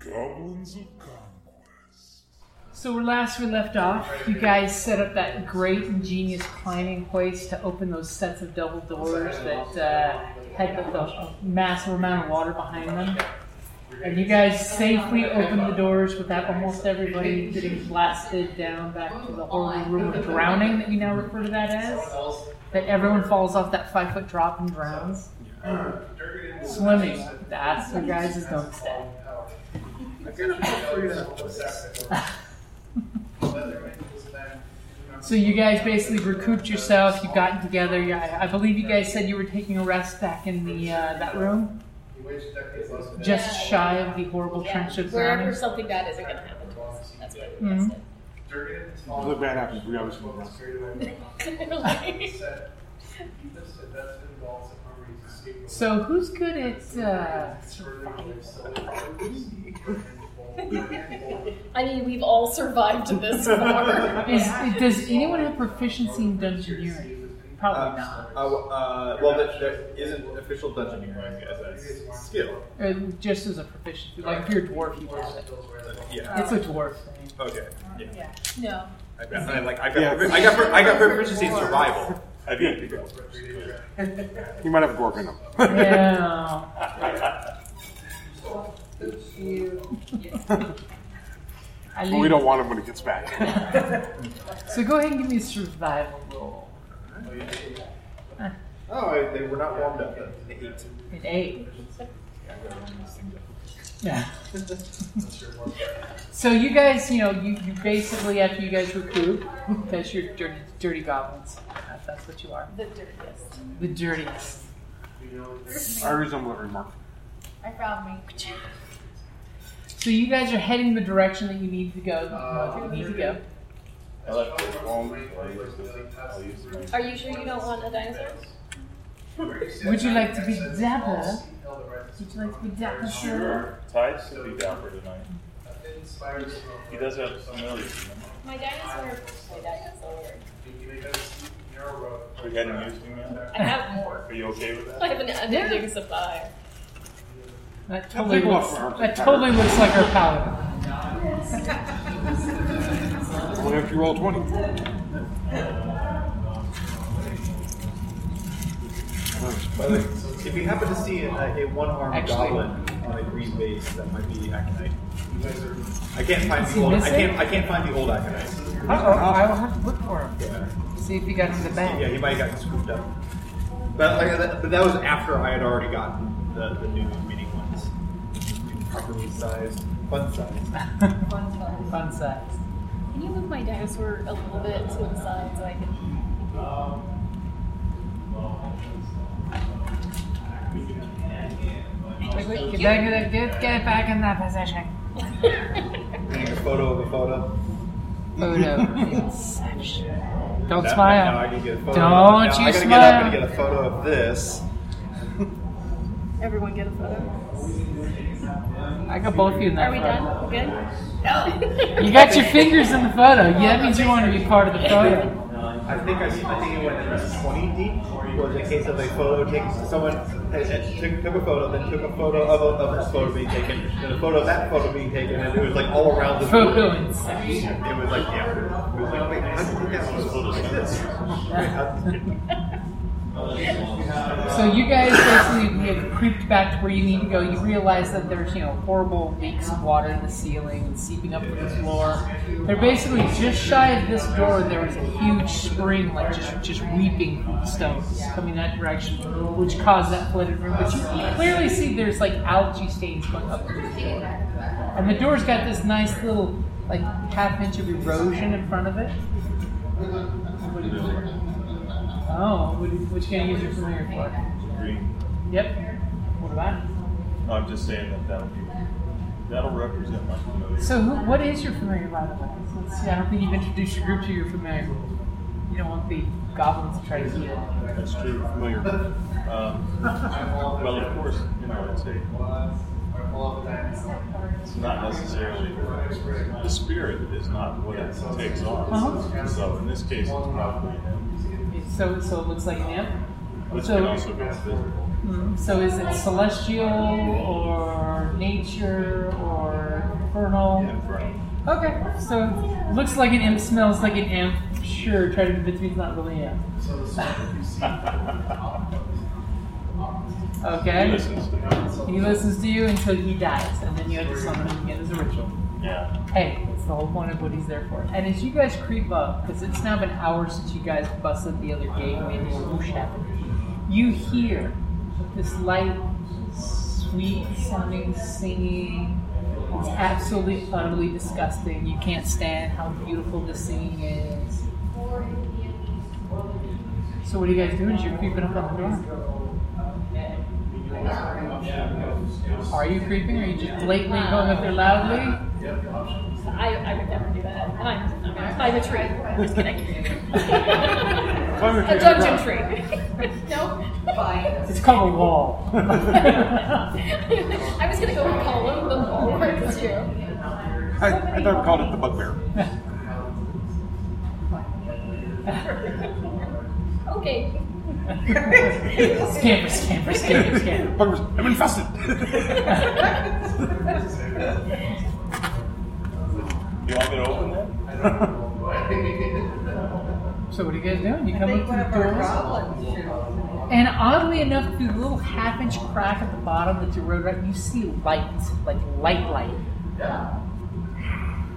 Goblins of Conquest. So last we left off, you guys set up that great ingenious climbing place to open those sets of double doors that uh, had the, the massive amount of water behind them. And you guys safely opened the doors without almost everybody getting blasted down back to the horrible room of drowning that you now refer to that as. That everyone falls off that five foot drop and drowns. Swimming, that's your guys' don't stay. So you guys basically recouped yourself. You've gotten together. You- I I believe you guys said you were taking a rest back in the uh, that room, just shy of the horrible trench of Wherever something bad isn't going to happen to us. That's why we Mhm. mm Look bad happens. We always move on. So who's good at uh, survival? I mean, we've all survived this far. Is, does anyone have proficiency in dungeoneering? Probably not. Uh, uh, well, there, there isn't official dungeoneering as a skill. Uh, just as a proficiency, like if you're a dwarf, you have it. Yeah. It's a dwarf thing. Okay. Yeah. no. I've got, I, like, I got, Yeah. I got, pro- I got proficiency in survival. I think you might have a dwarf in them. Yeah. I But we don't want him when he gets back. So go ahead and give me a survival roll. Oh, I, they were not warmed up. An eight. An eight. Yeah. so you guys, you know, you, you basically after you guys recoup, because you're dirty, dirty goblins. That's, that's what you are. The dirtiest. The dirtiest. I resemble it remark. I found me. So you guys are heading the direction that you need to go. uh, you need to go. Are you sure you don't want a dinosaur? Would you like to be dapper? Would you like to be dapper? sir? Tide should be down for tonight. He does have familiars. My dinosaur. My dinosaur. We hadn't used him yet. I have more. Are you okay with that? I have an unending supply. That totally looks. That totally looks like our paladin. Only have to roll 20. By the way, if you happen to see a, a one-armed Actually- goblin on a green base, that might be Aconite. I can't find Is the he old. I missing? can't. I can't find the old Aconite. Uh oh, I will have to look for him. See if he got in the bank. Yeah, bag. he might have gotten scooped up. But like that, but that was after I had already gotten the, the new mini ones, properly sized, fun sized. Fun size. Can you move my dinosaur a little bit to the side so I can? Get, get, get, get, get back in that position. Taking a photo of a photo. Photo inception. Don't Now- smile. Now I can get a photo. Don't now you I gotta smile. get up and get a photo of this. Everyone get a photo. I got both of you in that Are we photo. done? Good. No. You got your fingers in the photo. Yeah, that means you want to be part of the photo. I think I, I think it went at least 20 deep. Was a case of a photo taken. Someone had, had took, took a photo, then took a photo of a, of a photo being taken, then a photo of that photo being taken, and it was like all around the Photo. It was like yeah. It was like wait, how did you get this photo like this? Wait, how- So you guys basically have creeped back to where you need to go. You realize that there's you know horrible leaks of water in the ceiling and seeping up to the floor. They're basically just shy of this door. There was a huge spring, like just just weeping from the stones coming that direction, which caused that flooded room. But you can clearly see there's like algae stains going up to the floor, and the door's got this nice little like half inch of erosion in front of it. Oh, which, which can you use your familiar for? Green. Yep. What about? No, I'm just saying that that'll be, that'll represent my familiar. So, who, what is your familiar, by the way? Let's see. I don't think you've introduced your group to your familiar. You don't want the goblins to try to eat it. That's true, familiar. Um, well, of course, you know, it's a, it's not necessarily, the spirit is not what it takes on. Uh-huh. So in this case, it's probably, So, so it looks like an imp. which So- can also be physical. Mm, So, is it celestial or nature or infernal? Inferno. Okay. So, it looks like an imp. Smells like an imp. Sure. Try to convince me it's not really an imp. He Okay. listens to me. He listens to you until he dies, and then you have to summon him again as a ritual. Yeah. Hey, that's the whole point of what he's there for. And as you guys creep up, because it's now been hours since you guys busted the other gate made little whoosh happen, you hear this light, sweet sounding singing. It's absolutely, utterly disgusting. You can't stand how beautiful the singing is. So what are you guys doing as you're creeping up on the door? Are you creeping? Are you just blatantly going up there loudly? I, I would never do that. I'm, I'm gonna climb a tree. I'm just kidding. Climb a tree. a dungeon tree. no? It's called a wall. I was gonna go and call him the bulwark too. I, I thought we called it the bugbear. Okay. scamper, scamper, scamper, scamper. Bugbears, I'm infested. You want me to open that? So what are you guys doing? You come up to the door, and oddly enough, through the little half-inch crack at the bottom that you rode right, you see light, like light, light. Yeah.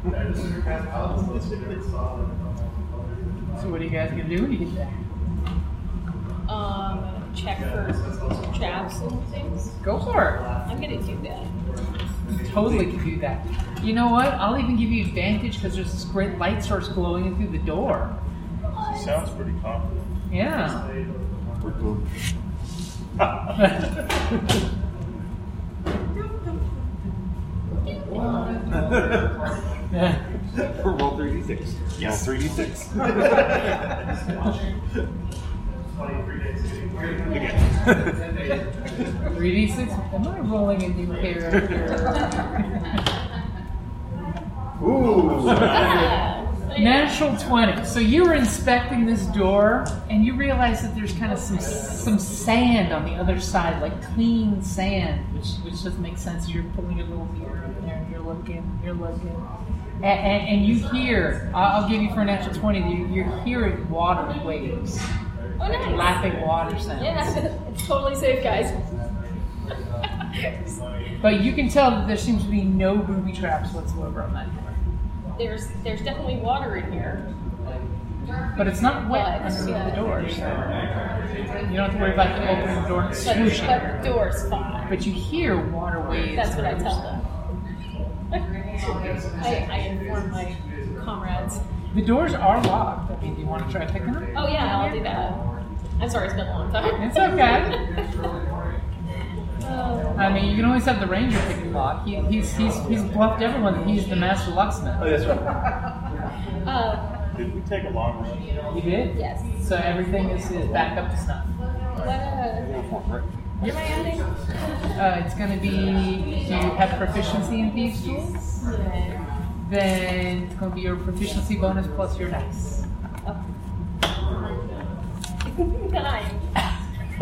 So what are you guys gonna do when you get there? Um, check for traps and things. Go for it. I'm gonna do that. You totally can do that. You know what? I'll even give you advantage because there's this great light source glowing in through the door. She sounds pretty confident. Yeah. we're Roll 3d6. Yes. Roll 3d6. Three d six. Am I rolling a new character? Ooh. Natural twenty. So you were inspecting this door, and you realize that there's kind of some some sand on the other side, like clean sand, which which doesn't make sense. You're pulling a little mirror in there, and you're looking, you're looking, and, and, and you hear. I'll give you for a natural twenty. You, you're hearing water waves, Oh, nice. lapping water sounds. Yeah, it's totally safe, guys. But you can tell that there seems to be no booby traps whatsoever on that door. There's there's definitely water in here. But it's not wet But, underneath yeah. the door, so you don't have to worry about opening the door and swooshing. but the door's fine. But you hear water waves. That's what I tell them. I, I inform my comrades. The doors are locked. I mean, do you want to try picking them? Oh yeah, I'll do that. I'm sorry, it's been a long time. It's okay. I mean, you can always have the ranger pick the lock. He, he's, he's, he's bluffed everyone that he's the master locksmith. Oh, that's right. uh, Did we take a long run? You did? yes. So everything is, is back up to snuff. What, uh, what am I? Uh, it's going to be, do you have proficiency in thieves tools? Then it's going to be your proficiency bonus plus your dice. Oh.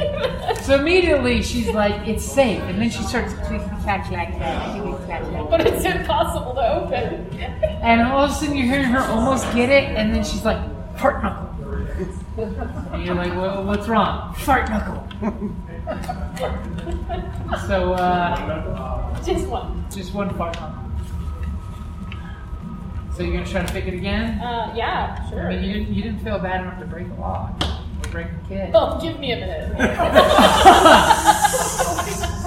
kind. So immediately she's like, "It's safe," and then she starts clicking clack clack clack, clicking, clack clack. but it's impossible to open. And all of a sudden you're hearing her almost get it, and then she's like, "Fart knuckle." And you're like, well, "What's wrong?" Fart knuckle. so uh, Just one. just one fart knuckle. So you're gonna try to pick it again? Uh, yeah, I mean, you didn't, you didn't feel bad enough to break the lock or break the kid. Oh, give me a minute.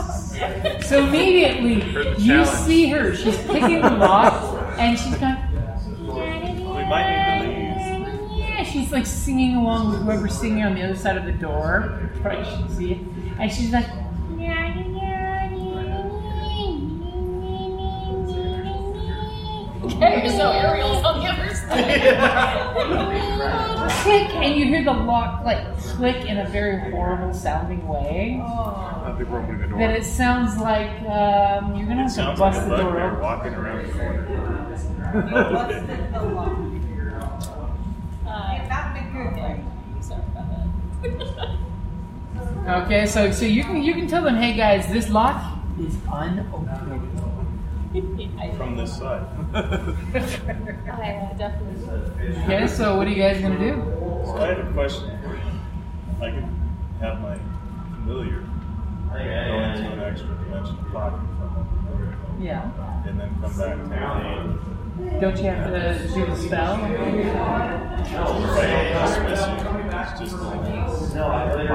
So immediately, you see her. She's picking the lock, and she's going. We might need to leave. Yeah, she's like singing along with whoever's singing on the other side of the door. Probably should see it. And she's like. okay, so Click, and you hear the lock like click in a very horrible sounding way. People are opening the door. That it sounds like um, you're gonna It have to sounds like bust a the door bugbear open. walking around the corner. Uh, sorry about that. Okay, so so you can you can tell them, hey guys, this lock is unopenable. I, From this side. I uh, definitely. Okay, so what are you guys gonna do? So I had a question. I could have my familiar go into an extra dimension pocket from Yeah. and then come back to the Don't you have to do the spell? If I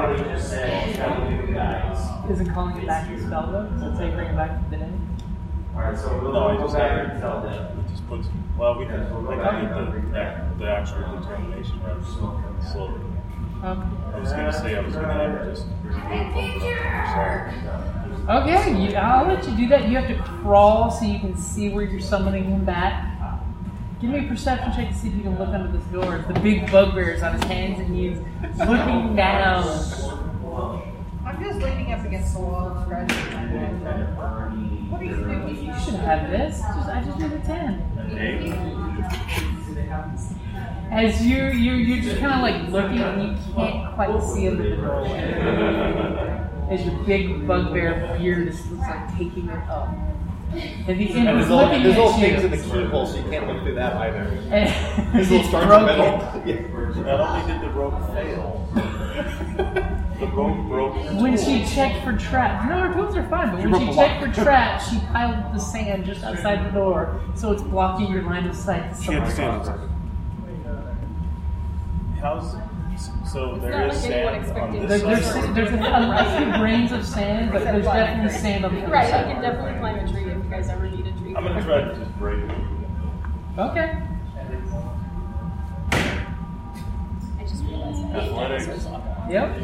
don't dismiss it, it's just Isn't calling it back the spell though? Does it say bring it back to the day? No, I just have it just puts. Well, we can. I can get the, the actual determination rather than slowly. Okay. I was gonna say I was gonna have it just bump it up Okay, you, I'll let you do that. You have to crawl so you can see where you're summoning him back. Give me a perception check to see if you can look under this door. The big bugbear is on his hands and knees, looking down. I'm just leaning up against the wall, scratching my head. What are you doing? You should have this. Just, I just did a ten. As you you you're just kind of like looking and you can't quite see under the doorway. As your big bugbear beard is looks like taking it up. And the And end there's is little, looking there's little things in the keyhole, so you can't look through that either. And These little it's stars of broken. metal. Yeah. Not only did the rope fail, the rope broke. When she checked for traps, no, her tools are fine, but when she checked for traps, she piled up the sand just outside the door, so it's blocking your line of sight to She had to someone stand else. inside. How's so not there is sand on this There- side. There's, there's a, a few grains of sand, but there's definitely sand on the other Right, I side. can definitely climb a tree if you guys ever need a tree. I'm gonna try to just break it. Okay. Athletics. Yep.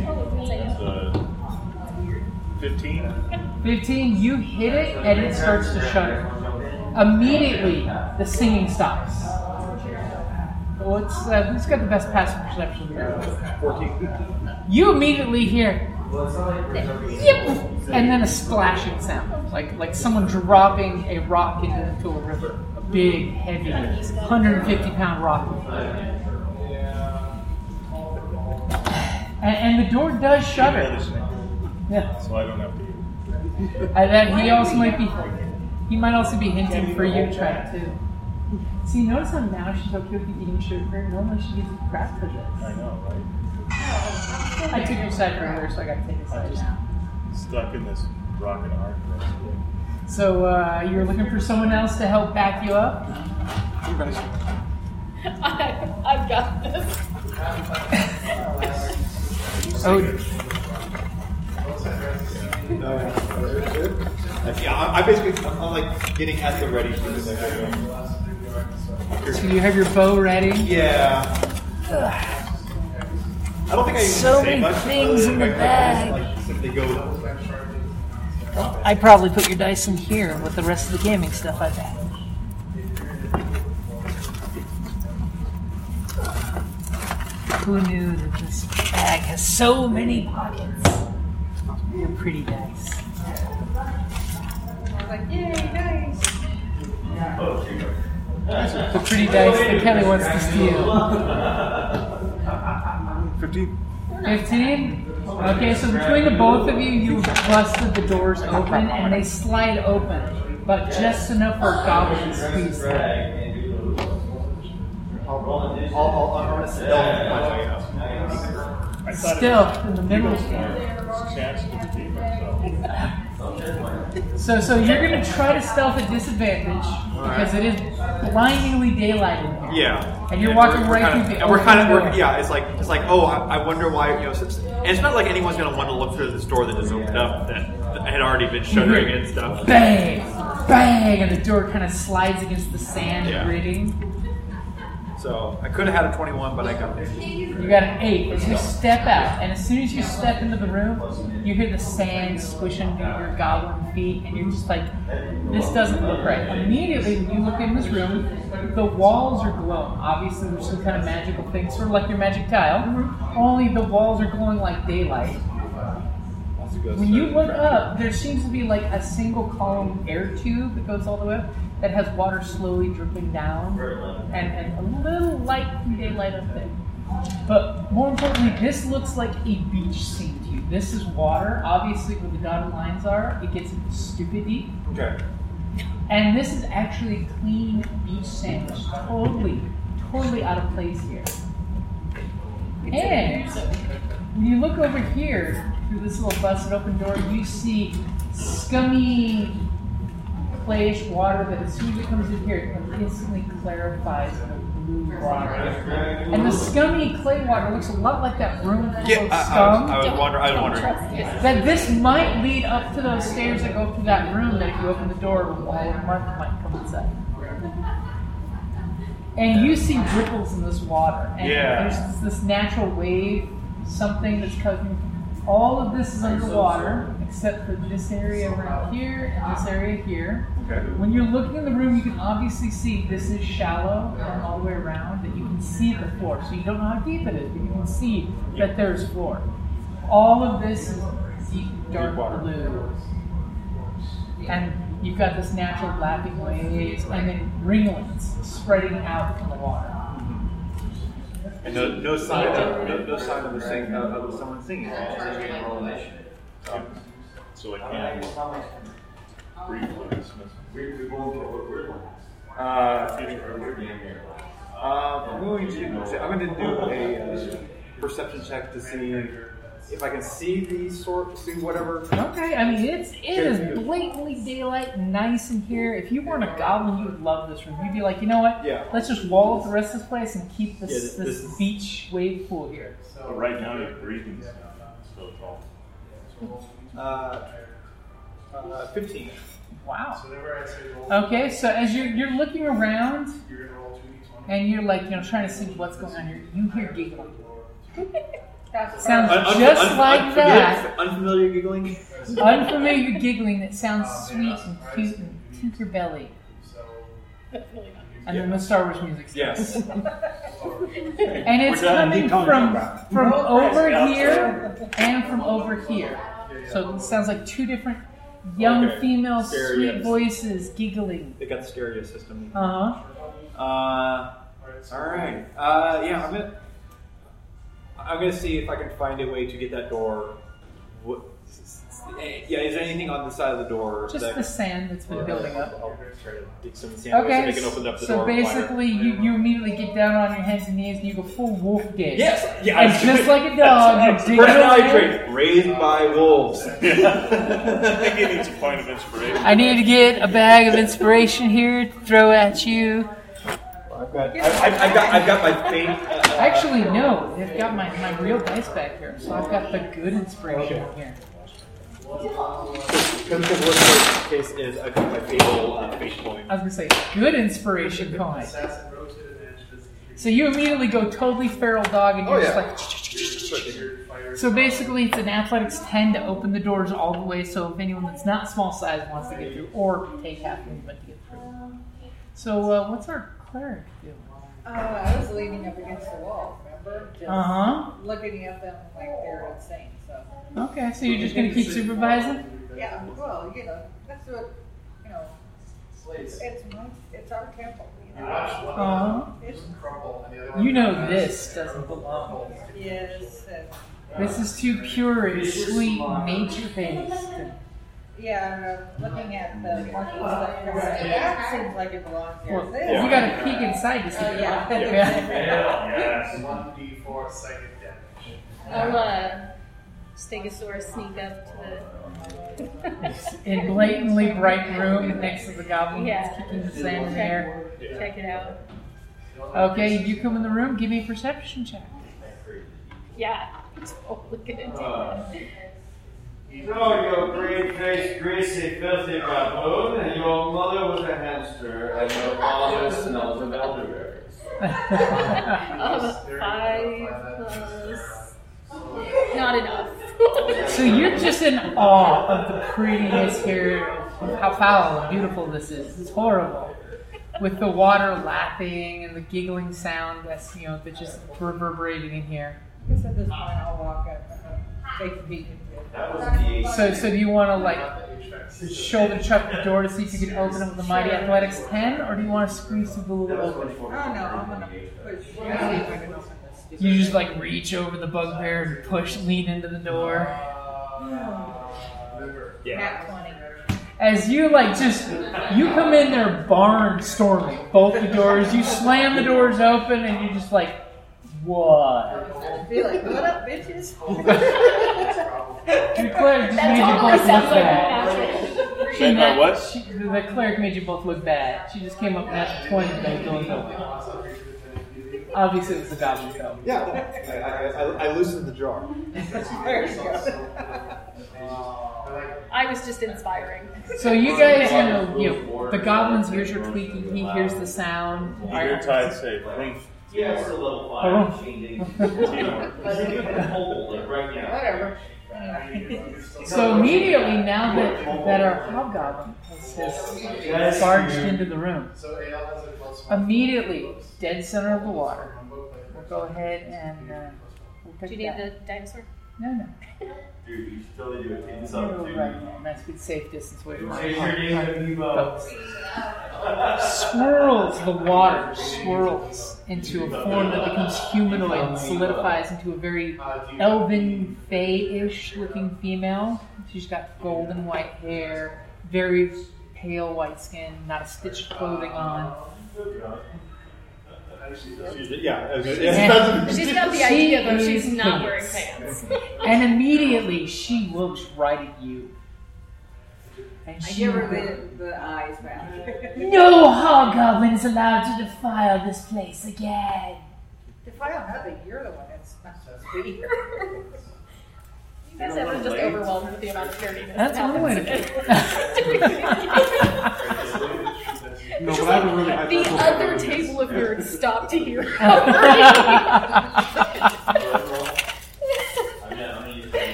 Uh, 15. 15, you hit it and it starts to shudder. Immediately, the singing stops. What's, uh, who's got the best passive perception here? 14. You immediately hear, yip, and then a splashing sound, like like someone dropping a rock into a river. A big, heavy, 150 pound rock. And, and the door does shudder. Yeah. So I don't have to. And then he also might be, he might also be hinting for you to try it too. See, notice how now she's okay with you eating sugar. Normally she gets crap for this. I know, right? I took your side earlier, so I got to take a I'm side now. stuck in this rock and a hard place. So uh, you're looking for someone else to help back you up. You guys, I, I've got this. Oh, Yeah, I, I basically, I'm, I'm like getting at the ready for this. so you have your bow ready. Yeah. I don't think I even So say many much. things other in than the I bag. Like, simply go. I probably put your dice in here with the rest of the gaming stuff I've had. Who knew that this bag has so many pockets? You're pretty dice. I was like, yay, nice. The pretty dice that Kelly wants to steal. 15. 15? Okay, so between the both of you, you busted the doors open and they slide open, but just enough for goblins goblin to squeeze through. I'll, I'll, I'll, I'll, I'll stealth my way up. I thought Still, in the middle of the were chance to defeat themselves. So, so you're gonna try to stealth at disadvantage because it is blindingly daylight in here. Yeah, And you're walking we're, we're right kinda, through the And we're kind of, we're, yeah. It's like, it's like, oh, I, I wonder why. You know, since, and it's not like anyone's gonna want to look through this door that just opened up that, that had already been shuttering and stuff. Bang! Bang! And the door kind of slides against the sand, Yeah. grating. So I could have had a 21, but I got it. You got an eight. As you step out, and as soon as you step into the room, you hear the sand squish under your goblin feet, and you're just like, this doesn't look right. Immediately, when you look in this room, the walls are glowing. Obviously, there's some kind of magical thing, sort of like your magic tile, only the walls are glowing like daylight. When you look up, there seems to be like a single column air tube that goes all the way up that has water slowly dripping down and, and a little light from daylight up there. But more importantly, this looks like a beach scene to you. This is water. Obviously, where the dotted lines are, it gets stupid deep. Okay. And this is actually clean beach sand. It's totally, totally out of place here. And when you look over here through this little busted open door, you see scummy clayish water that as soon as it comes in here, it instantly clarifies into blue water. And the scummy clay water looks a lot like that room full Yeah, of I, I, scum. was, I was wondering. I was wondering. that this might lead up to those stairs that go up to that room. That if you open the door, all of Mark might come inside. And you see ripples in this water, and Yeah. there's this, this natural wave, something that's coming. All of this is underwater, except for this area around here and this area here. Okay. When you're looking in the room, you can obviously see this is shallow and all the way around, that you can see the floor. So you don't know how deep it is, but you can see that there's floor. All of this is deep, dark water. blue. And you've got this natural lapping waves and then ringlets spreading out from the water. And no, no sign of no, no sign of a sing, of, of someone singing. So I can briefly dismiss. Uh, uh, I'm going to. I'm going to do a uh, perception check to see if I can see these sort, see whatever. Okay, I mean it's it is blatantly daylight, nice in here. If you weren't a goblin, you would love this room. You'd be like, you know what? Yeah. Let's just wall up the rest of this place and keep this Yeah, this- this, this is- beach wave pool here. But right now you're breathing so tall. Uh, uh, 15. Wow. Okay, so as you're you're looking around and you're like you know trying to see what's going on here, you hear giggling. Sounds Un- un- just un- like unfamiliar, that. Unfamiliar giggling. Unfamiliar giggling that sounds sweet and cute and Tinkerbelly. And then the Star Wars music. starts. Yes. And it's We're done. coming Keep going, from Brad. from over here and from over here. So it sounds like two different young Okay. female Scary, sweet voices giggling. They got the stereo system. Uh huh. Uh, all right. Uh, yeah, I'm gonna. I'm gonna see if I can find a way to get that door. What, yeah, is there anything on the side of the door? Just that, the sand that's been building up. I'll try to dig some sand away so Okay, they can open up the so door. wider. basically you, you immediately get down on your hands and knees and you go full wolf gate. Yes, yeah. And just like a dog, you dig Personality away. trait raised by wolves. I think he needs a point of inspiration. I need to get a bag of inspiration here to throw at you. I've got, I, I've, I've got, I've got my faint. Uh, Actually, no, I've got my, my real dice back here, so I've got the good inspiration here. Because the worst case is I've got my fatal uh, fate point. I was gonna say good inspiration coin. So you immediately go totally feral dog and you're Oh, yeah. just like. So basically, it's an athletics 10 to open the doors all the way so if anyone that's not small size wants to get through, or take half movement to get through. So, uh, what's our cleric doing? Uh, I was leaning up against the wall, remember? Just Uh huh. looking at them like they're insane. So, Okay, so you're just gonna keep supervising? yeah, well, you know, that's what, you know, it's my, it's our temple, you know. Uh It's, huh. You know this doesn't belong. yes, This is too pure and sweet, nature based. Yeah, I'm uh, looking at the markings that that seems like it belongs here. Well, This- you got to peek inside to see. Oh, yeah. Yeah. One D four psychic damage. I'll uh, Stegosaurus sneak up to the In blatantly bright room next to the goblin Yeah. that's kicking the sand in the air. the check it out. Okay, you come in the room. Give me a perception check. Yeah, totally gonna do that. So, you green faced, greasy, filthy baboon, and your mother was a hamster, and your father smelled of elderberries. Five plus. Not enough. So you're just in awe of the prettiness here, of how foul and beautiful this is. It's horrible. With the water lapping and the giggling sound that's you know that's just reverberating in here. I guess at this point I'll walk up, take a peek into it. That was the So so do you want to like shoulder chuck the door to see if you can open it with a mighty athletics ten, or do you want to squeeze through the little opening? Oh no, I'm gonna push. See if I can open this. You just like reach over the bugbear and push, lean into the door. Nat twenty. As you like just you come in there barnstorming both the doors. You slam the doors open and you just like what? Be like, what up, bitches? The cleric just made you both look sounds like bad. She Say my what? she- the cleric made you both look bad. She just came up natural twenty and they doors open. Obviously, it was the goblin though. Yeah, I, I, I, I loosened the jar. There you go. I was just inspiring. So you guys, you know, you know, the goblin's ears are tweaking. He hears the sound. You hear Tide say, blink. Yeah, it's a level Oh. five. Teamwork. Like right now. Whatever. So immediately, now that that our hobgoblin has, has barged into the room, So AL has a plus immediately dead center of the water. We'll go ahead and uh, we'll pick Do you need that. the dinosaur? No, no. Dude, you should totally do it. It's up, dude. right. Nice good safe distance away from our Say your name and you vote. folks. Swirls the water, swirls into a form that becomes humanoid and solidifies into a very elven, fey-ish looking female. She's got golden white hair, very pale white skin, not a stitch of clothing on. Yeah, I was And- She's got the She idea though is she's not wearing pants. And immediately she looks right at you. And I she give her the, the eyes back. No hobgoblin is allowed to defile this place again. If I don't know that you're the one that's not supposed to be here. You guys ever just overwhelmed with the amount of dirtiness? That's that one way to happens? put it. No, but I haven't really. I, The I- other table of nerds stopped to hear.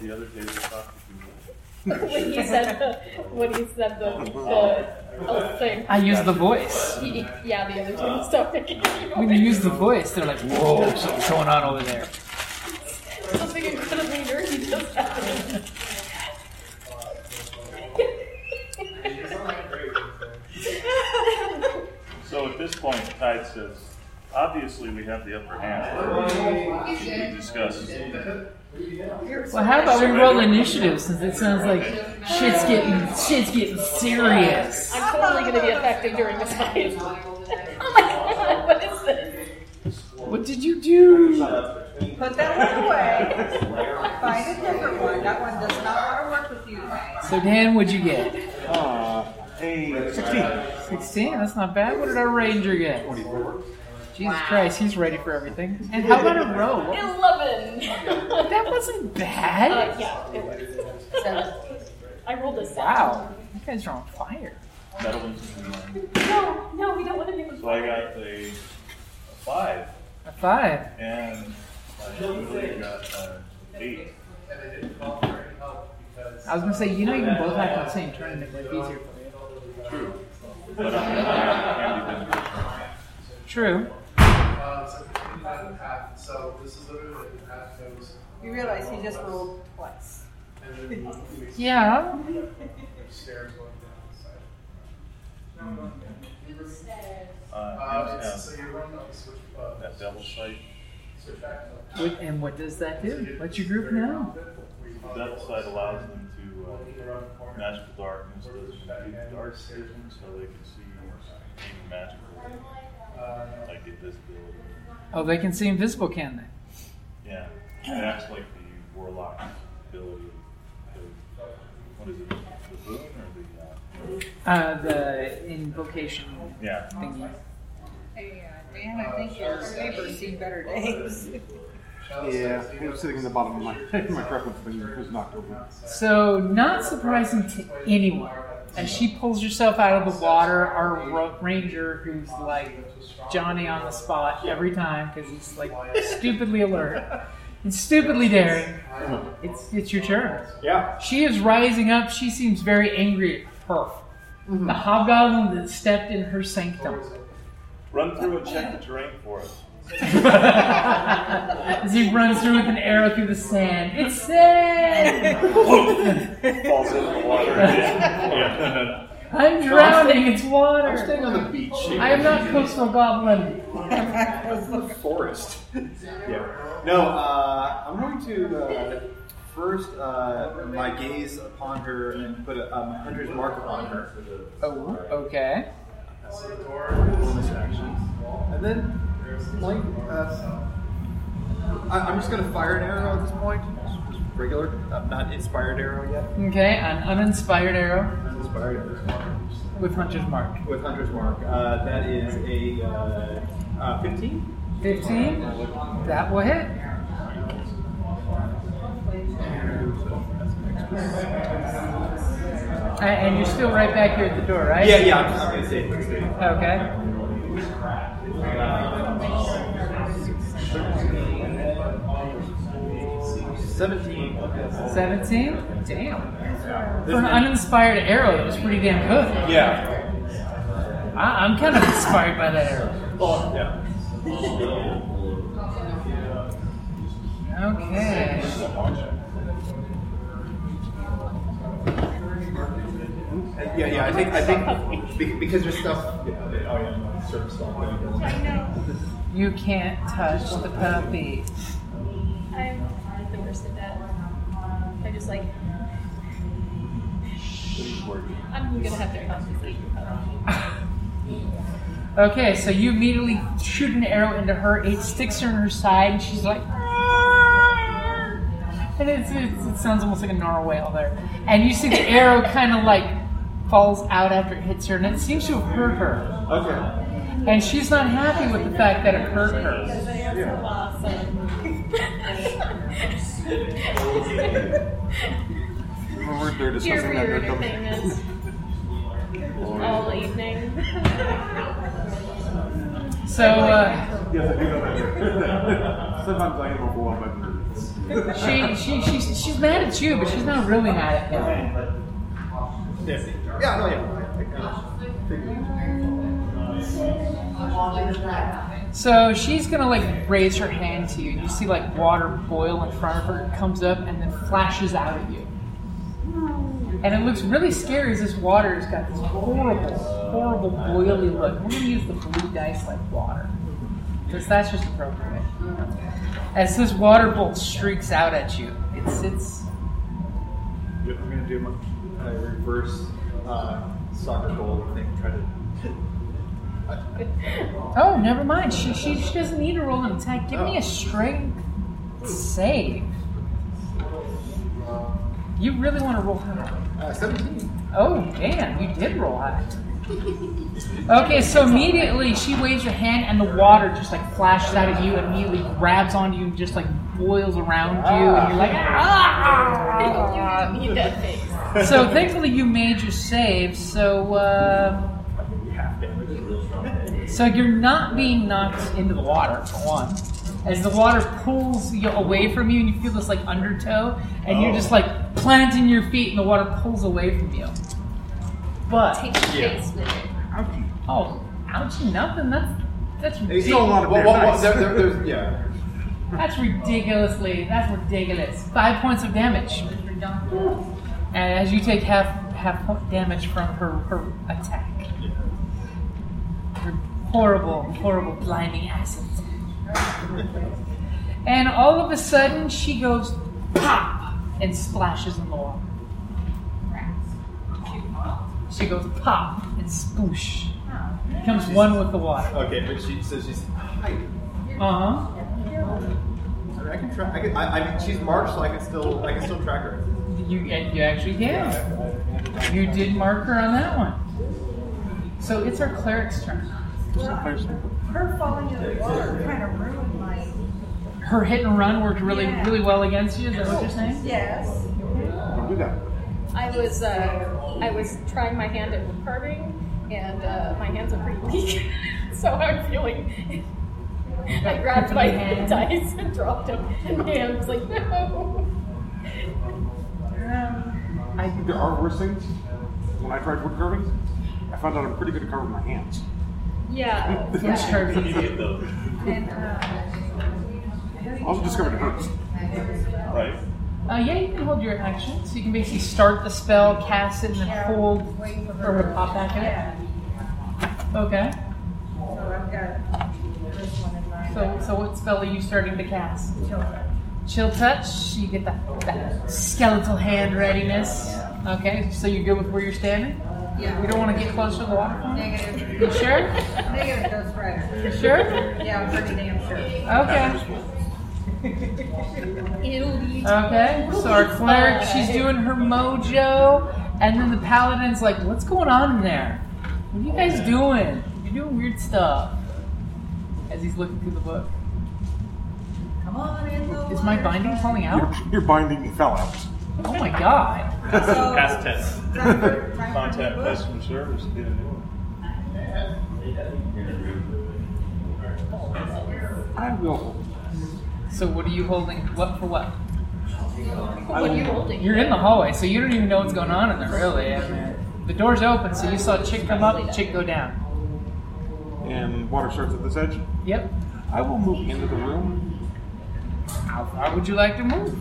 The other day we talked to people. when he said the when he said the the elf thing. I use the voice. He- yeah, the other table stopped to. When you use the voice, they're like, whoa, something's going on over there. Something incredibly nerdy just happened. So at this point, Tide says, obviously we have the upper hand. Should we discuss? Well, how about we roll initiative since it sounds like shit's getting shit's getting serious. I'm totally going to be effective during this fight. Oh my god, what is this? What did you do? Put that one away. Find a different one. That one does not want to work with you. So Dan, what'd you get? Uh, a 16. 16? That's not bad. What did our ranger get? 24. Jesus Christ, he's ready for everything. And how about a row? Eleven. That wasn't bad. Uh, yeah, it was. Seven. I rolled a seven. Wow, you guys are on fire. Metal ones in mine. No, no, we don't want to be So I got a, a five, A five. and I really got uh, eight. And it didn't call for any because I was gonna say, you know, you can both act on the same turn and make life easier for you. True. But I'm gonna have True. so we cut in half. So this is literally like half goes You realize he just rolled twice. and then we Yeah. stairs going down the side. Uh, Uh, yes, it's, so have you run up the switch above. that double sight. So What- and what does that do? Let your group know. Death sight allows them to uh, magical darkness does complete dark vision, so they can see anything magical, like invisibility. Oh, they can see invisible, can they? Yeah, it acts like the warlock ability. The, what is it? The boon or the? Uh, Uh, the invocation yeah. thingy. Hey, uh, Dan, I think your neighbor's seen better days. Yeah, it was sitting in the bottom of my my preference thing it was knocked over. So, not surprising to anyone, as she pulls herself out of the water, our ro- ranger, who's like Johnny on the spot every time because he's like stupidly alert and stupidly daring. It's it's your turn. Yeah. She is rising up. She seems very angry at Perf, mm-hmm. the hobgoblin that stepped in her sanctum. Run through and check the terrain for us. As he runs through with an arrow through the sand. It's sand! Falls into the water. yeah. I'm drowning, it's water! I'm staying on the beach. I am not coastal goblin. forest. yeah. No, uh, I'm going to uh, first uh, my gaze upon her and put a um, hunter's mark upon her. Oh, okay. And then, like, uh, I, I'm just going to fire an arrow at this point. Just regular, uh, not inspired arrow yet. Okay, an uninspired arrow Inspired arrow. with Hunter's Mark. With hunter's mark. Uh, that is a uh, uh, 15. 15? That will hit. A- And you're still right back here at the door, right? Yeah, yeah, I'm, I'm going to say it. Okay. Seventeen. 17? Damn. For an uninspired arrow, it was pretty damn good. Yeah. I- I'm kind of inspired by that arrow. Oh, yeah. Okay. Yeah, yeah. I think I think be- because there's stuff. Yeah, oh yeah, certain stuff. I know. You can't touch the puppy. I'm the person that I just like. I'm gonna have to confiscate your puppy. Okay, so you immediately shoot an arrow into her. It sticks her in her side, and she's like, "Ah!" and it's, it's, it sounds almost like a narwhal there. And you see the arrow kind of like falls out after it hits her, and it seems to have hurt her. Okay. And she's not happy with the fact that it hurt her. When we're there Your discussing that, weird there comes- famous all evening. So, uh, Yes, I do know that. Sometimes I am overwhelmed by the nerds. she, she, she's, she's mad at you, but she's not really mad at him. Yeah, yeah, no, yeah. So she's gonna like raise her hand to you. You see like water boil in front of her, it comes up and then flashes out at you. And it looks really scary as this water has got this horrible, horrible boily look. We're gonna use the blue dice like water. Because that's just appropriate. As this water bolt streaks out at you, it's it's Yep, I'm gonna do my uh, reverse uh, soccer goal thing. Try to. Oh, never mind. She, she, she doesn't need to roll an attack. Give me a strength save. You really want to roll high. Uh, 17. Oh, damn, you did roll high. Okay, so immediately she waves her hand and the water just like flashes out at you and immediately grabs onto you and just like boils around you and you're like, ah! you need that face. So thankfully you made your save, so uh, so you're not being knocked into the water for one. As the water pulls you away from you and you feel this like undertow, and you're just like planting your feet and the water pulls away from you. But Take the Yeah. face with it. oh, ouchie, nothing. That's that's It's ridiculous. still a lot of Well, well, well, there, there, yeah. That's ridiculously. That's ridiculous. Five points of damage. And as you take half half damage from her her attack. Her horrible, horrible blinding acid. And all of a sudden, she goes pop and splashes in the water. She goes pop and sploosh. Becomes one with the water. Okay, but she says she's. Uh huh. I, mean, I can track. I, can, I, I mean, she's marked, so I can still, I can still track her. You you actually can. You did mark her on that one. So it's our cleric's turn. Her falling in the water kind of ruined my. Her hit and run worked really Yeah. really well against you. Is that what you're saying? Yes. Don't that. I was uh, I was trying my hand at carving, and uh, my hands are pretty weak, so I'm feeling. I grabbed my Hand. dice and dropped them, and my hand was like, no. Um, I think There are worse things. When I tried wood carving, I found out I'm pretty good at carving my hands. Yeah. Who's yeah. carving? Idiot though. and uh, I also discovered it hurts. Right. Uh, yeah, you can hold your action. So you can basically start the spell, cast it, and then hold for for her to pop back in. Yeah. Okay. So I've got this one in mind. So so what spell are you starting to cast? Chill touch. You get that, that skeletal hand readiness. Okay. So you're good with where you're standing. Yeah. We don't want to get close to the water. Negative. You sure? Negative Ghost Rider. You sure? Yeah, I'm pretty damn sure. Okay. Okay, so our cleric, she's doing her mojo, and then the paladin's like, "What's going on in there? What are you guys doing? You're doing weird stuff." As he's looking through the book, Come on in the is my binding falling Your, out? your binding fell out. Oh my god! So, Past tense. time for- time Contact book. customer service. Get a new one. I will. So what are you holding? What for what? What are you holding? You're in the hallway, so you don't even know what's going on in there, really. I mean, the door's open, so you saw Chick come up, Chick go down. And water starts at this edge. Yep. I will move into the room. How far would you like to move?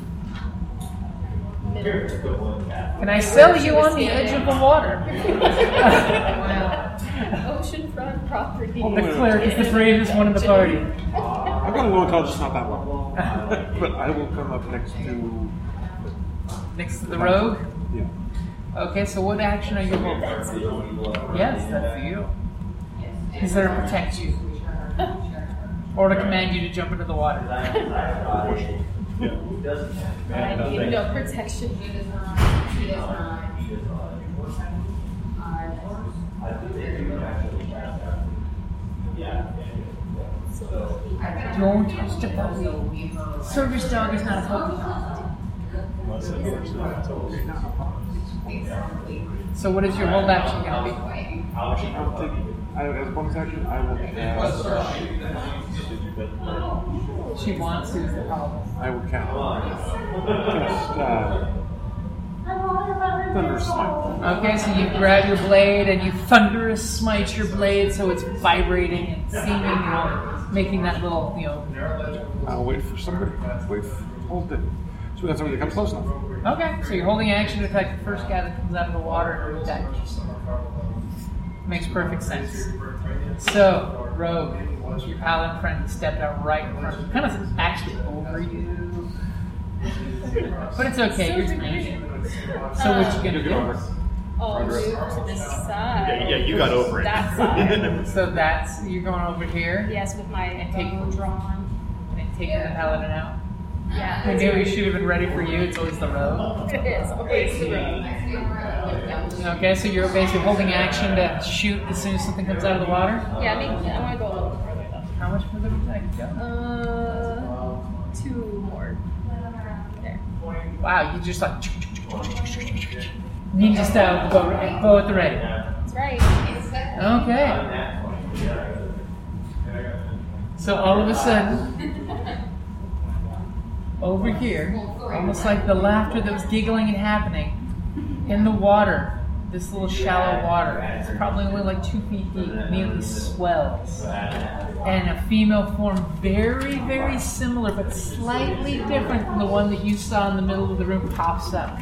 Can I sell you on the edge of the water? Oceanfront property. The cleric is the bravest one in the party. I've got a low intelligence, not that low. but I will come up next to. Next to the rogue? Yeah. Okay, so what action are you holding? Yes, that's you. Is there to protect you. Or to command you to jump into the water. I need no protection. I don't touch the puppy. Service dog is not a puppy. Unless it works, then it's okay. So what is your hold action going to be? I'll take. I, as a bonus action, I will cast. She wants to is the problem. I will cast. Cast. Uh, Thunder Smite. Okay, so you grab your blade and you thunderous smite your blade so it's vibrating and seeming, you know, making that little, you know. I'll wait for somebody. Wait. For, hold it. So that's somebody that comes close enough. Okay, so you're holding action to attack the first guy that comes out of the water and attack. Makes perfect sense. So, Rogue, your paladin friend stepped out right in front of you, kind of actually over you. But it's okay, you're tiny. So what you gonna do? I'll move oh, to the side. Yeah, yeah, you got over it. That side. So that's you're going over here yes, with my And take- bow drawn. and taking the paladin out. Yeah. I knew we should have been ready for you. It's always the rogue. It is always the road. Okay, so you're basically holding action to shoot as soon as something comes out of the water. Yeah, I mean, I want to go a little further though. How much further would you like go? Uh, two more. There. Wow, you just like ninja style the bow, bow at the ready. That's right. Okay. So all of a sudden, over here, almost like the laughter that was giggling and happening, in the water, this little shallow water, it's probably only like two feet deep, immediately swells. And a female form, very, very similar, but slightly different from the one that you saw in the middle of the room, pops up.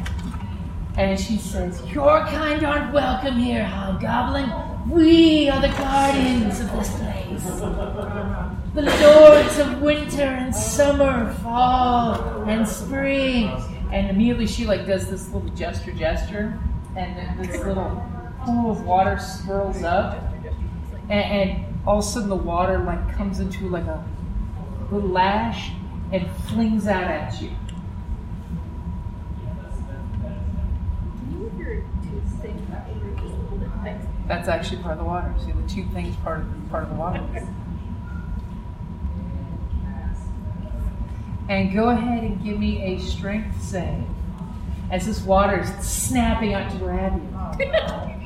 And she says, Your kind aren't welcome here, Hobgoblin. We are the guardians of this place. The lords of winter and summer, fall and spring. And immediately she like does this little gesture gesture and this little pool of water swirls up and, and all of a sudden the water like comes into like a little lash and flings out at you. That's actually part of the water. See the two things part of part of the water. And go ahead and give me a strength save. As this water is snapping out to grab you.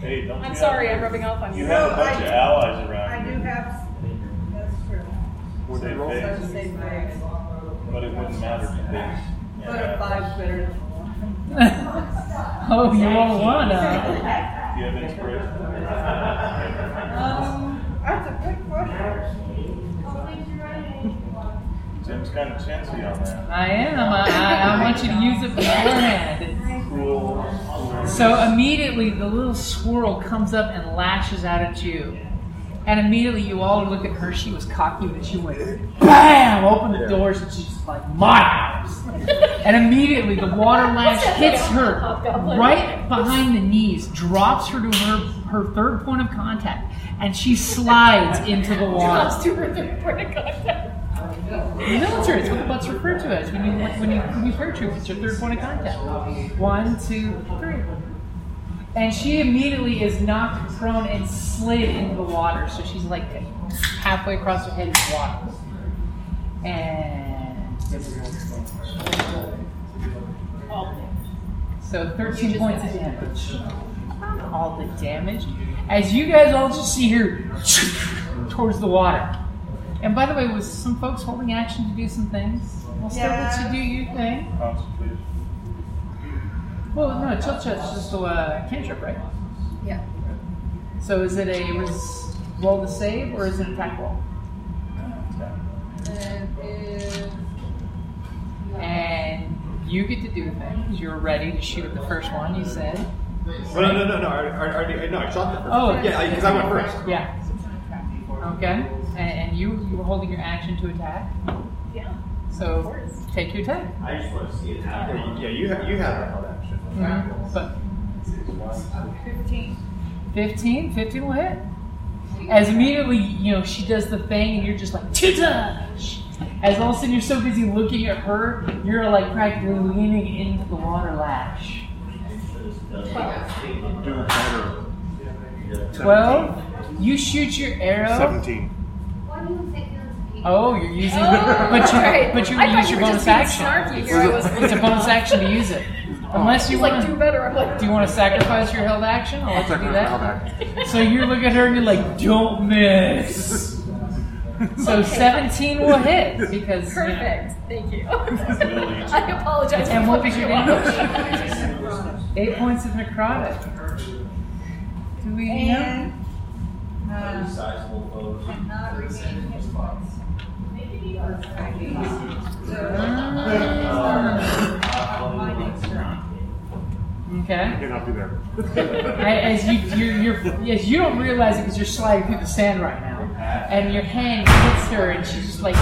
Hey, don't I'm you sorry, have, I'm rubbing off on you. You have a bunch I- of allies around I you. do have. That's true. Would they So face? save face. But it wouldn't matter to face. But a five's better than one. oh, you all wanna? Do you have inspiration? Um, that's a good question. Tim's kind of chintzy on that. I am. I, I, I want you to use it beforehand. Cool. So immediately the little squirrel comes up and lashes out at you. And immediately you all look at her. She was cocky when she went, BAM! Open the doors and she's like, my house. And immediately the water lash hits her right behind the knees, drops her to her, her third point of contact, and she slides into the water. Drops to her third point of contact. Military, it's what the butt's referred to as when you when you when you paratroop. It's your third point of contact. One, two, three. And she immediately is knocked prone and slid into the water. So she's like halfway across her head in the water. And so 13 points of damage. All the damage. As you guys all just see her towards the water. And by the way, was some folks holding action to do some things? I'll still let you do your thing. Constitution. Well, no, chill touch's just a uh, cantrip, right? Yeah. So is it a res- roll to save or is it an attack roll? And you get to do the thing because you're ready to shoot at the first one. You said. Oh, no, no, no, no. I, I, I, no, I shot the first. Oh, yeah, because I went first. Yeah. Okay. And, and you you were holding your action to attack. Yeah. So take your attack. I just want to see it happen. Yeah, yeah, you have you have that held action. Mhm. But 15. 15, 15 will hit. As immediately, you know, she does the thing and you're just like, touch! As all of a sudden you're so busy looking at her, you're like practically leaning into the water lash. Do better. 12, you shoot your arrow. 17. Oh, you're using, Oh, but you, right. but you I use your you were bonus action. snarky here. I was It's a bonus action to use it. Unless you He's want like, do better. I'm like, do you want to sacrifice your held action? I'll let you do Sacrifice that. So you look at her and you're like, don't miss. So 17 will hit because you know, perfect. Thank you. I apologize. And for what was your you damage? Eight points of necrotic. Do we know? And uh, Sizable foes. cannot regain hit points. So, my next turn. Okay. Cannot do that. I- As you you're, you're as you don't realize it because you're sliding through the sand right now, and your hand hits her, and she's just like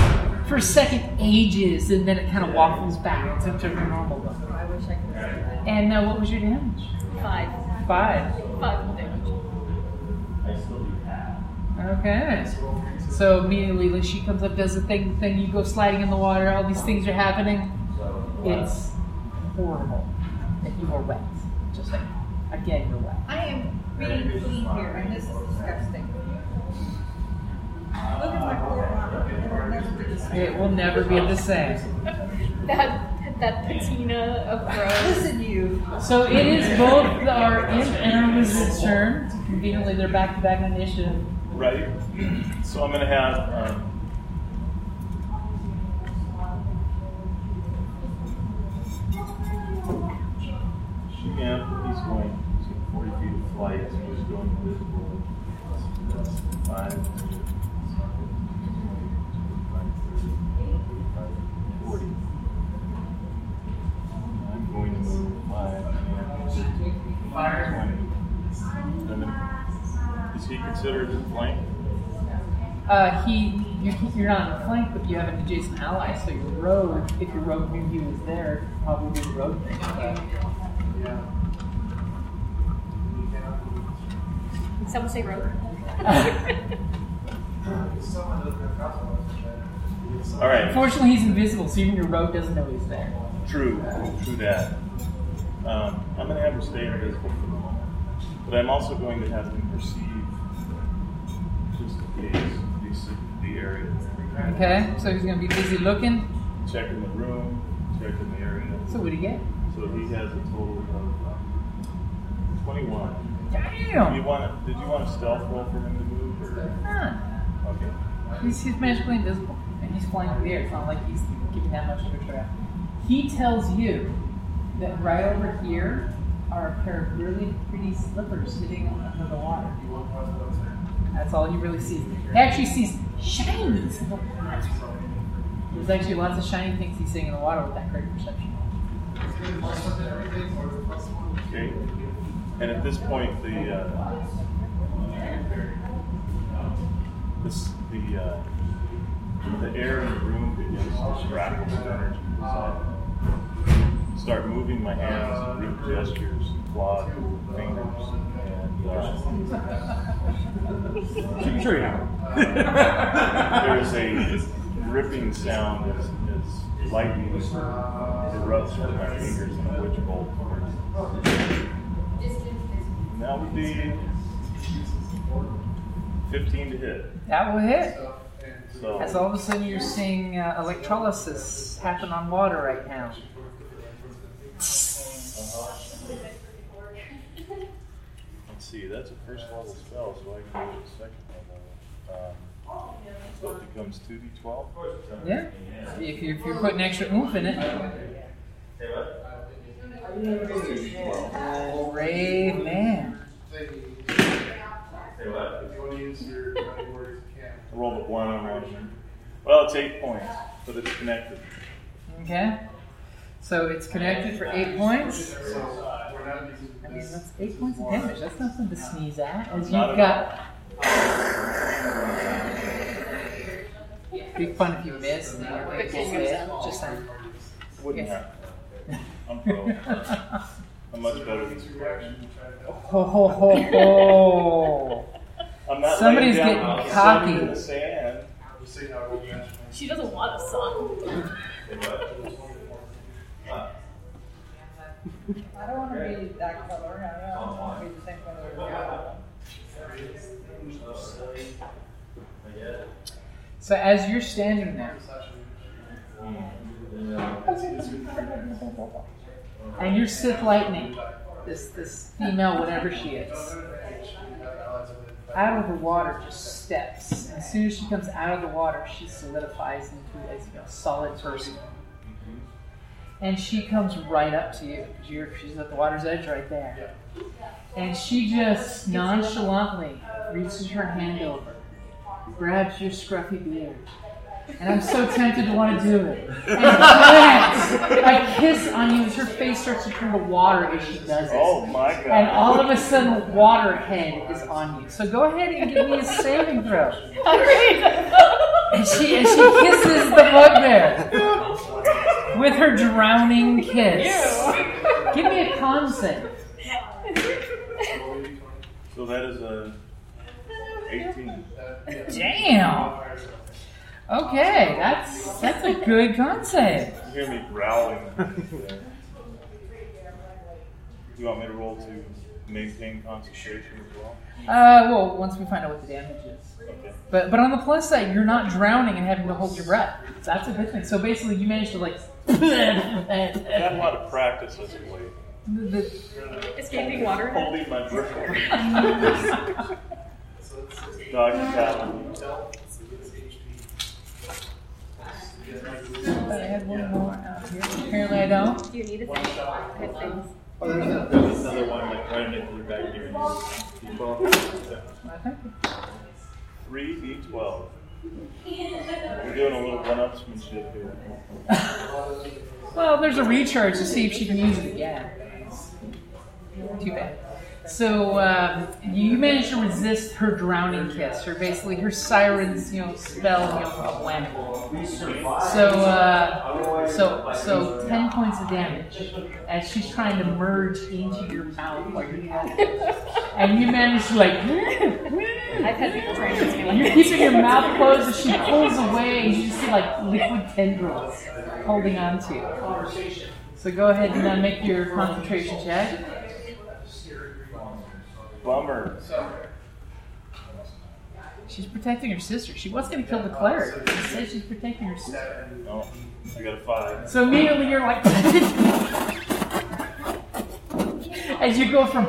for a second ages, and then it kind of waffles back to, to her normal look. I wish I could say that. And uh, what was your damage? Five. Five. Five damage. I still do half. Okay. So immediately, like she comes up, does the thing, thing. You go sliding in the water. All these things are happening. It's horrible that you are wet. Just like again, you're wet. I am being clean here, and this is disgusting. Look at my poor mom. It will never be the same. It will never be the same. That that patina of gross. Listen, you. So it is both our imp and our wizard's turn. Conveniently, they're back to back on initiative. Right. So I'm going to have. Um, yeah, he's going. He's 40 feet of flight, so he's going invisible. That's five. 40. I'm going to move five. and 20. I'm gonna- Is he considered a flank? Uh, he, you, you're not in the flank, but you have an adjacent ally, so your road, if your road knew he was there, probably do the road thing. But Someone say road. All right. Unfortunately, he's invisible, so even your road doesn't know he's there. True, true that. Um, I'm going to have him stay invisible for the moment, but I'm also going to have him perceive just in case the, area. Okay, so he's going to be busy looking. Checking the room, checking the area. So what do you get? So he has a total of um, 21. Damn! You want? Did you want a stealth roll for him to move? Or? Huh. Okay. He's, he's magically invisible, and he's flying through the air. It's not like he's giving that much of a trap. He tells you that right over here are a pair of really pretty slippers sitting under the water. That's all he really sees. He actually sees shiny spots. There's actually lots of shiny things he's seeing in the water with that great perception. Okay. And at this point, the uh, this the uh, the air in the room begins to scrapple with energy. So I start moving my hands and gestures, clawed fingers, and I'm sure you have. there's a ripping sound as, as lightning erupts from my fingers in a witch bolt. And that would be 15 to hit. That will hit. So As all of a sudden you're seeing uh, electrolysis happen on water right now. let's see, that's a first level spell, so I can use a second level. Um, so it becomes 2d12. Yeah. If you're, if you're putting extra oomph in it. Oh, brave man. If you want to use your you can. Rolled a 1 on one. Well, it's 8 points, but it's connected. Okay. So it's connected for eight points. So we're not using I mean, that's eight points of damage. That's nothing to sneeze at. As you've at got. Be fun if you miss and then you're But like, can "Well, use yeah, them. just saying. Wouldn't Yes. happen. I'm pro. I'm much better than suppression. Ho ho ho ho! I'm not Somebody's laying down getting the sun in the sand. Just so you know, I will mention She doesn't want a son. I don't want to be that color. I don't want to be the same color. So as you're standing there, and you're Sith Lightning, this this female, whatever she is, out of the water just steps. And as soon as she comes out of the water, she solidifies into a you know, solid person. And she comes right up to you. 'cause You're, she's at the water's edge right there. Yeah. And she just nonchalantly reaches her hand over, grabs your scruffy beard. And I'm so tempted to want to do it. And plants a kiss on you as her face starts to turn to water as she does it. Oh my god. And all of a sudden, Waterhead is on you. So go ahead and give me a saving throw. And she and she kisses the bugbear with her drowning kiss. Give me a con save. So that is a 18. Damn. Okay, that's that's a good con save. You hear me growling. you want me to roll to maintain concentration as well? Uh, well, once we find out what the damage is. Okay. But but on the plus side, you're not drowning and having to hold your breath. That's a good thing. So basically, you managed to like. I had a lot of practice as of late. the, the, Escaping water. Holding my breath. Doggy paddle. I had one more out here. Apparently, I don't. Do you need a thing? I things. Oh, there's another, there's another one like right in the back here. I think. 3d12. We're doing a little one upsmanship here. Well, there's a recharge to see if she can use it again. Too bad. So um, you managed to resist her drowning kiss, or basically her siren's, you know, spell, you know. So, uh, so, so ten points of damage as she's trying to merge into your mouth while you're and you manage to like. I've had people try and kiss me like You're keeping your mouth closed as she pulls away, and you just see like liquid tendrils holding on to you. So go ahead and uh, make your concentration check. Bummer. She's protecting her sister. She was going to kill the cleric. Instead, she's protecting her sister. Oh, I got a five. So immediately you're like, as you go from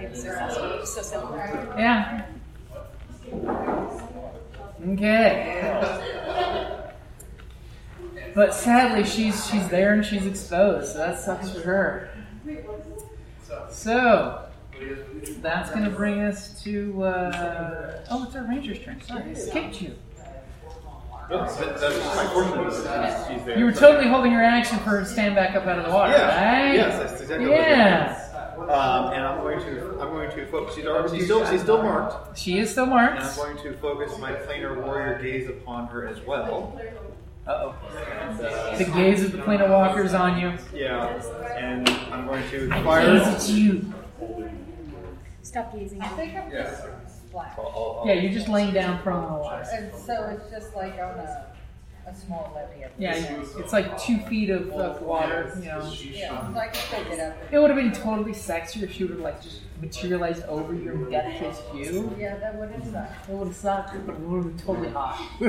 That's why it's so, so simple. yeah. Okay. But sadly, she's she's there and she's exposed, so that sucks for her. So that's gonna bring us to uh, oh, it's our ranger's turn. Sorry, I skipped you. That's, that's quite fortunate. that She's there. You were totally holding your action for stand back up out of the water, Yeah. right? Yes, that's exactly what I. Yeah. Um, and I'm going to I'm going to focus. She's already she's still she's still marked. She is still marked. And. I'm going to focus my planar warrior gaze upon her as well. Uh And, oh. uh, The gaze of the planar of Walkers on you. Yeah, and I'm going to I fire. gaze at you. Stop gazing I think I'm just flat. I'll- I'll- I'll- Yeah, you're just laying down prone on the water. And so it's just like on a, a small levee. at the Yeah, end. it's like two feet of, of water. You know, Yeah, so I can still get up. it would have been totally sexy if she would have like just materialized over you and death kissed you. Yeah, that would have sucked. It would have sucked, but it would have been totally hot.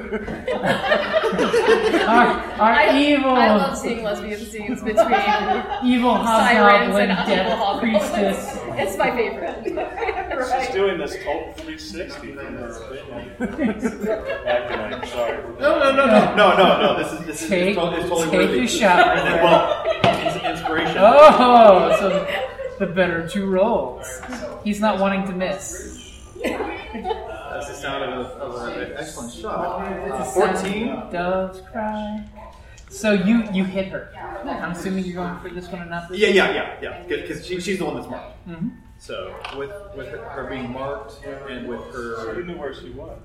our our I, evil, I love seeing lesbian scenes between evil sirens hobgoblin and evil death hobgoblins. priestess. It's my favorite. She's doing this total 360 from her opinion. Sorry. No, no, no, no, no, no, no. This is this is Take- it's totally, it's totally take worthy. your shot right And then, there. well, it's inspiration. Oh, so the better two rolls. He's not wanting to miss. That's the sound of, a, of an excellent shot. Uh, It's a sound Fourteen. Doves cry. So you you hit her. I'm assuming you're going for this one and not this. Yeah, yeah, yeah, yeah. Because she, she's the one that's marked. Mhm. So with with her being marked and with You her. knew where she was.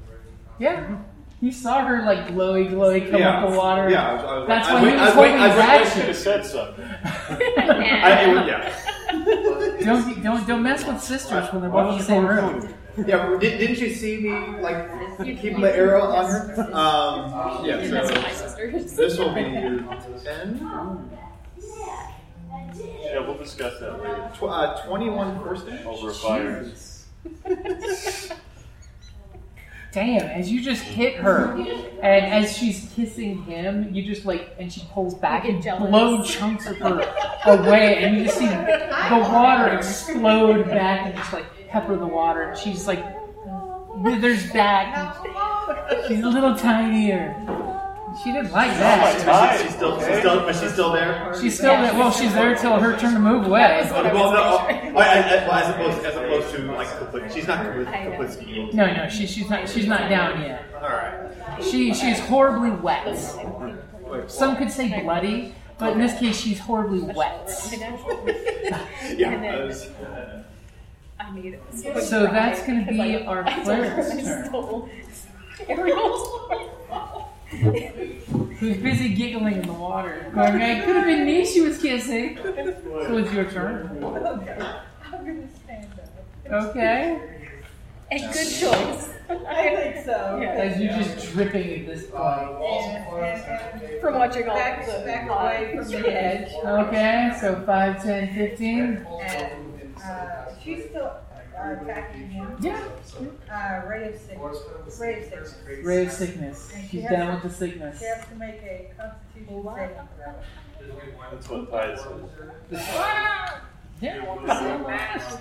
Yeah. You saw her like glowy, glowy come Yeah. up the water. Yeah, I was, I was, That's I why was, he was was waiting. holding I his waiting. I should have said something. I, it yeah. Don't don't don't mess with sisters when they're both in the same room. Yeah, but did, didn't you see me like keeping the arrow on her? Um, yeah. You mess with So this will be your ten. Yeah, we'll discuss that later. Tw- uh, Twenty-one force damage. Over a fire. Damn, as you just hit her, and as she's kissing him, you just like, and she pulls back You and get jealous. blow chunks of her away, and you just see the water explode back and just like pepper the water, and she's like withers back. and She's a little tinier. She didn't like that. Hi. She's still, she's still, but she's still there. She's still there. Well, she's there till her turn to move away. Oh, well, no, oh, I, I, I, well, as opposed, as opposed to like, Kapl- she's not Kapl- I know. Kaplicki. No, no, she, she's not. She's not down yet. All right. She she's horribly wet. Some could say bloody, but in this case, she's horribly wet. Yeah. And I was- it. So that's gonna be our I told cleric's turn. stole Ariel's Who's busy giggling in the water, going, "It could have been me she was kissing." So it's your turn. I'm gonna stand up. Okay. A good choice. I think so. Yeah. As you're just dripping at this point. From watching all back, the back away from the edge. Okay, so 5, 10, 15. And uh, she's still uh, attacking him. Yeah. Uh, ray of sickness. Ray of sickness. Ray of sickness. She's down with the sickness. She has to make a constitution saving throw. That's what Tide says. Yeah.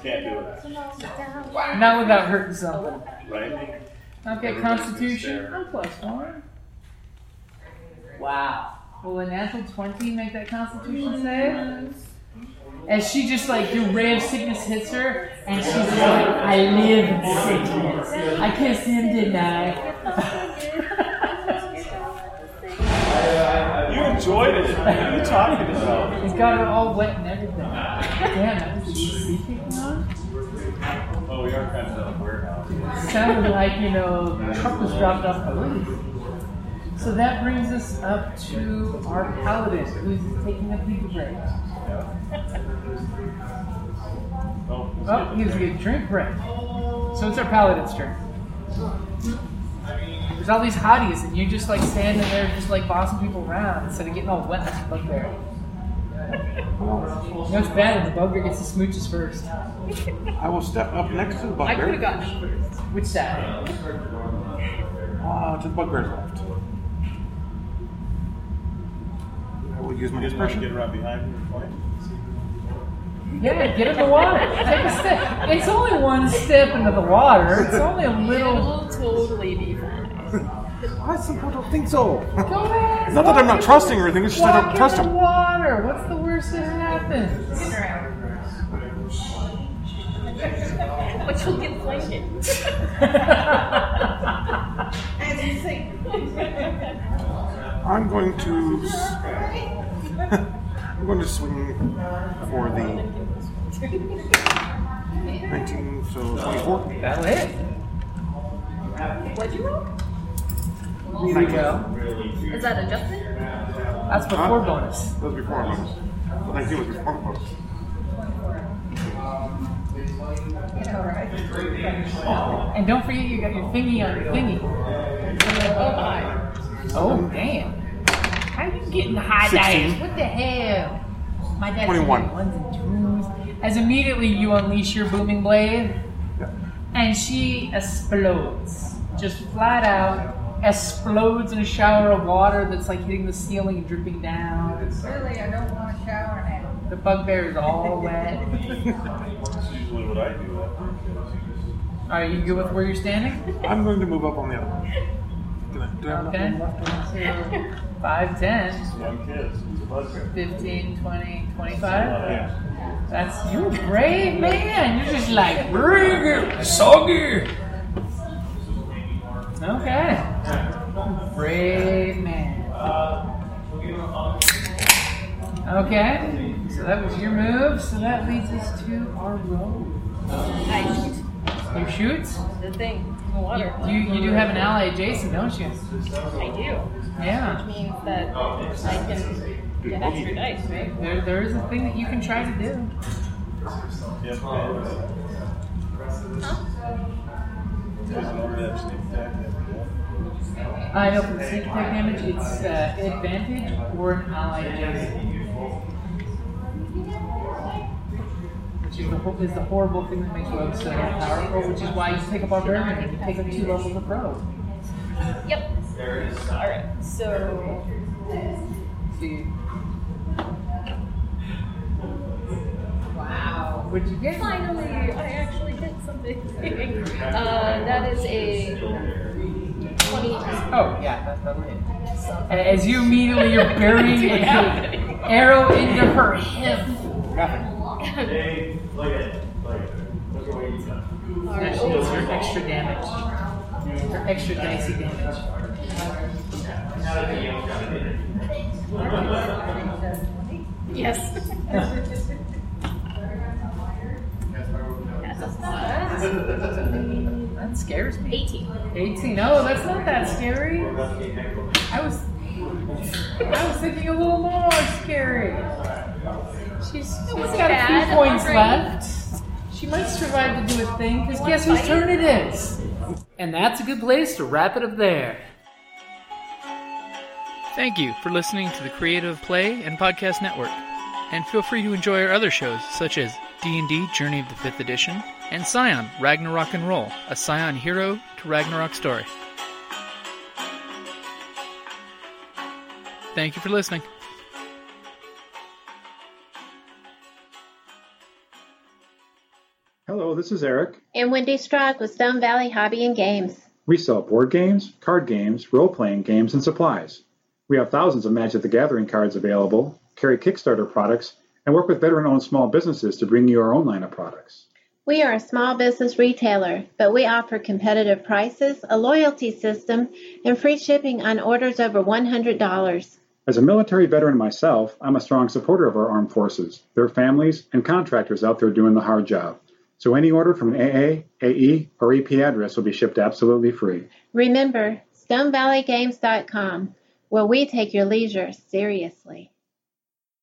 Can't do it. Not without hurting something. Right? Okay, Constitution. I'm plus one. Wow. Will a natural 20 make that Constitution save? As she just like, your ray of sickness hits her, and she's just like, I live in sickness. I kissed him, didn't I? You enjoyed it. What are you talking about? He's got it all wet and everything. Damn, that was kicking on? Oh, we are kind of in a warehouse. Sounded like, you know, the truck was dropped off the roof. So that brings us up to our paladin, who's taking a pee break. Oh, Oh, he was getting a drink break. So it's our paladin's turn. There's all these hotties, and you're just like standing there, just like bossing people around instead of getting all wet like a bugbear. You know it's bad when the bugbear gets the smooches first. I will step up next to the bugger. I could have bugbear. gotten it first. Which side? Uh, to the bugbear's left. I will use my You just want to expression. get around behind him and point? Yeah, get in the water. Take a step. It's only one step into the water. It's only a It little. will totally be fine. I simply don't think so. Go ahead. It's not that I'm not trusting or anything, it's just I don't trust him. water. What's the worst that happens? But you'll get blanket. As you say. I'm going to. s- I'm going to swing for the 19, so 24. That'll hit. What'd you roll? Here you go. Is that adjusted? That's before bonus. That was before bonus. The 19 was before bonus. And don't forget you got your thingy on your thingy. Oh my. Oh damn. How are you getting high 16. dice? What the hell? My dad's 21. ones and twos. As immediately you unleash your booming blade, Yeah. and she explodes. Just flat out explodes in a shower of water that's like hitting the ceiling and dripping down. Really, I don't want to shower now. The bugbear is all wet. That's usually what I do after kids. Are you good with where you're standing? I'm going to move up on the other one. Can I, do I have Okay. left? Two, 5, 10, Young kids, it's a bugbear. 15, 20, 25. Yeah. That's you brave man. You're just like bring it, soggy. Okay. Brave man. Okay. So that was your move. So that leads us to our roll. I shoot You shoot. the thing the water. You, you you do have an ally, adjacent, don't you? I do. Yeah. Which means that I can get extra dice, right? There, there is a thing that you can try to do. Huh? Doesn't already have sneak attack and everything. I know for the sneak attack damage, it's uh, advantage or an ally adjacent. Which is the, is the horrible thing that makes rogues so powerful, which is why you take a barbarian and you take up two levels of rogue. Yep. Alright, so See. Wow. What'd you get? finally I actually hit something. uh, that is a 20. Oh, yeah, that's totally it. And as you immediately, you're burying a arrow into her hip. Hey, look at it. Look at it. Look at what you done. Now she gets her extra damage. Her extra dicey damage. Yes. Yes, that's not. That scares me. 18. 18. Oh, that's not that scary. I was I was thinking a little more scary. She's, she's got a few points left. She might survive to do a thing, because guess whose turn it is? And that's a good place to wrap it up there. Thank you for listening to the Creative Play and Podcast Network. And feel free to enjoy our other shows such as D&D Journey of the 5th Edition and Scion Ragnarok and Roll, a Scion hero to Ragnarok story. Thank you for listening. Hello, this is Eric. And Wendy Strock with Stone Valley Hobby and Games. We sell board games, card games, role playing games, and supplies. We have thousands of Magic the Gathering cards available, carry Kickstarter products, and work with veteran owned small businesses to bring you our own line of products. We are a small business retailer, but we offer competitive prices, a loyalty system, and free shipping on orders over $100. As a military veteran myself, I'm a strong supporter of our armed forces, their families, and contractors out there doing the hard job. So any order from an AA, AE, or AP address will be shipped absolutely free. Remember, StoneValleyGames.com, where we take your leisure seriously.